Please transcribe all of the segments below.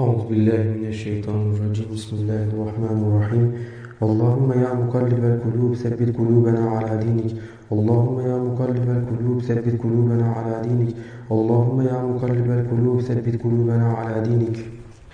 أعوذ بالله من الشيطان الرجيم. بسم الله الرحمن الرحيم. اللهم يا مقلب القلوب ثبت قلوبنا على دينك. اللهم يا مقلب القلوب ثبت قلوبنا على دينك. اللهم يا مقلب القلوب ثبت قلوبنا على دينك.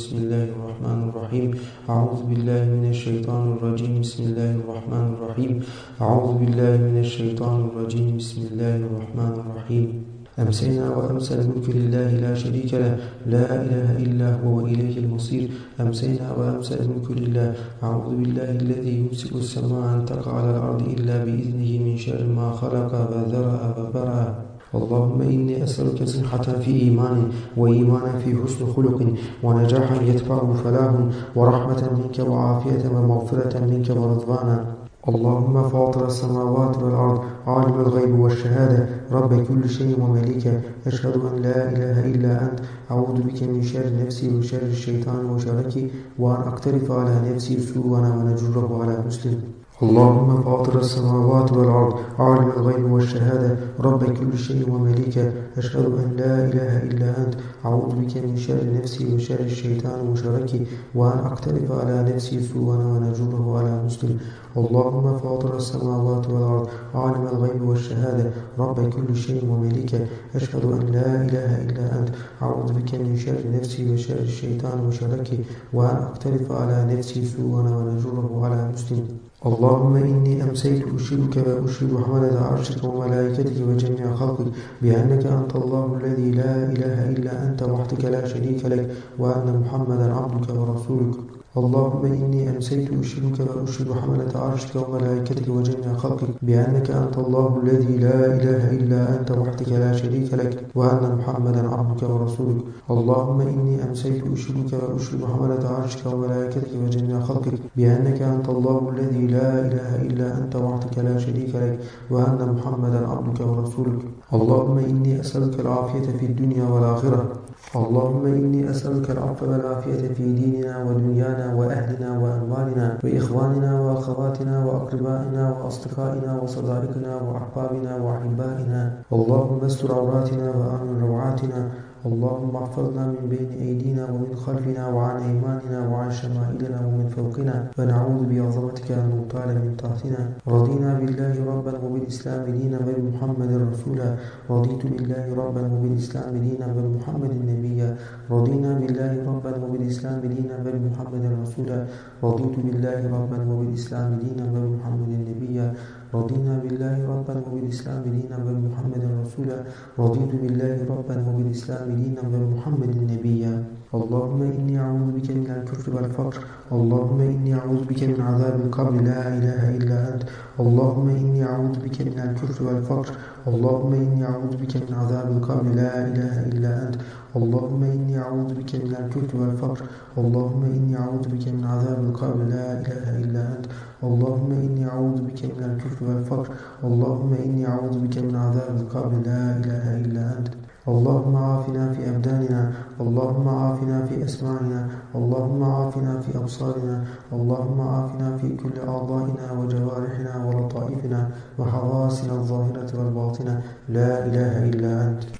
بسم الله الرحمن الرحيم. أعوذ بالله من الشيطان الرجيم. بسم الله الرحمن الرحيم. أعوذ بالله من الشيطان الرجيم. بسم الله الرحمن الرحيم. أمسينا وأمسى الملك لله لا شريك له. لا إله إلا هو وإليه المصير. أمسينا وأمسى الملك لله. أعوذ بالله الذي يمسك السماء أن تقع على الأرض إلا بإذنه من شر ما خلق وذرأ وبرأ اللهم إني أسألك صحة في إيمان وإيمانا في حسن خلق ونجاحا يتبعه فلاح ورحمة منك وعافية ومغفرة منك ورضوانا. اللهم فاطر السماوات والأرض عالم الغيب والشهادة. رب كل شيء ومليكه أشهد أن لا إله إلا أنت. أعوذ بك من شر نفسي وشر الشيطان وشركي وأن أقترف على نفسي سوءا ونجره على مسلم. اللهم فاطر السماوات والأرض عالم الغيب والشهادة رب كل شيء ومليكه أشهد أن لا إله إلا أنت أعوذ بك من شر نفسي وشر الشيطان وشركي وأن أقترف على نفسي سوءا ونجره على مسلم. اللهم فاطر السماوات والأرض عالم الغيب والشهادة رب كل شيء ومليكه أشهد أن لا إله إلا أنت أعوذ بك من شر نفسي وشر الشيطان وشركه وأن أقترف على نفسي سوءا ونجره على مسلم. اللهم إني أمسيت أشهدك وأشهد حملة عرشك وملائكتك وجميع خلقك بأنك أنت الله الذي لا إله إلا أنت وحدك لا شريك لك وأن محمدا عبدك ورسولك. اللهم إني أمسيت أشهدك وأشهد حملة عرشك وملائكتك وجميع خلقك بأنك أنت الله الذي لا إله إلا أنت وحدك لا شريك لك وأن محمدا عبدك ورسولك. اللهم إني أمسيت أشهدك وأشهد حملة عرشك وملائكتك وجميع خلقك بأنك أنت الله الذي لا إله إلا أنت وحدك لا شريك لك وأن محمدا عبدك ورسولك. اللهم إني أسألك العافية في الدنيا والآخرة. اللهم إني أسألك العفو والعافية في ديننا ودنيانا وأهلنا وأموالنا وإخواننا وأخواتنا وأقربائنا وأصدقائنا وصدائقنا وأحبابنا وأحبائنا. اللهم استر عوراتنا وآمن روعاتنا. اللهم احفظنا من بين أيدينا ومن خلفنا وعن أيماننا وعن شمائلنا ومن فوقنا. ونعوذ بعظمتك أن نطال من تحتنا رضينا بالله ربا وبالإسلام دينا وبمحمد رسولا رضيت بالله ربا وبالإسلام دينا وبمحمد نبيا رضينا بالله ربا وبالإسلام دينا وبمحمد رسولا رضيت بالله ربا وبالإسلام دينا وبمحمد نبيا رضينا بالله ربا وبالإسلام دينا وبمحمد رسولا رضيت بالله ربا وبالإسلام دينا وبمحمد نبيا اللهم إني أعوذ بك من الكفر والفقر اللهم إني أعوذ بك من عذاب القبر لا إله إلا أنت اللهم إني أعوذ بك من الكفر والفقر اللهم إني أعوذ بك من عذاب القبر لا إله إلا أنت اللهم إني أعوذ بك من الكفر والفقر. اللهم إني أعوذ بك من عذاب القبر. لا إله إلا أنت. اللهم إني أعوذ بك من الكفر والفقر. اللهم إني أعوذ بك من عذاب القبر. لا إله إلا أنت. اللهم عافنا في أبداننا. اللهم عافنا في أسماعنا. اللهم عافنا في أبصارنا. اللهم عافنا في كل أعضائنا وجوارحنا ولطائفنا وحواسنا الظاهرة والباطنة. لا إله إلا أنت.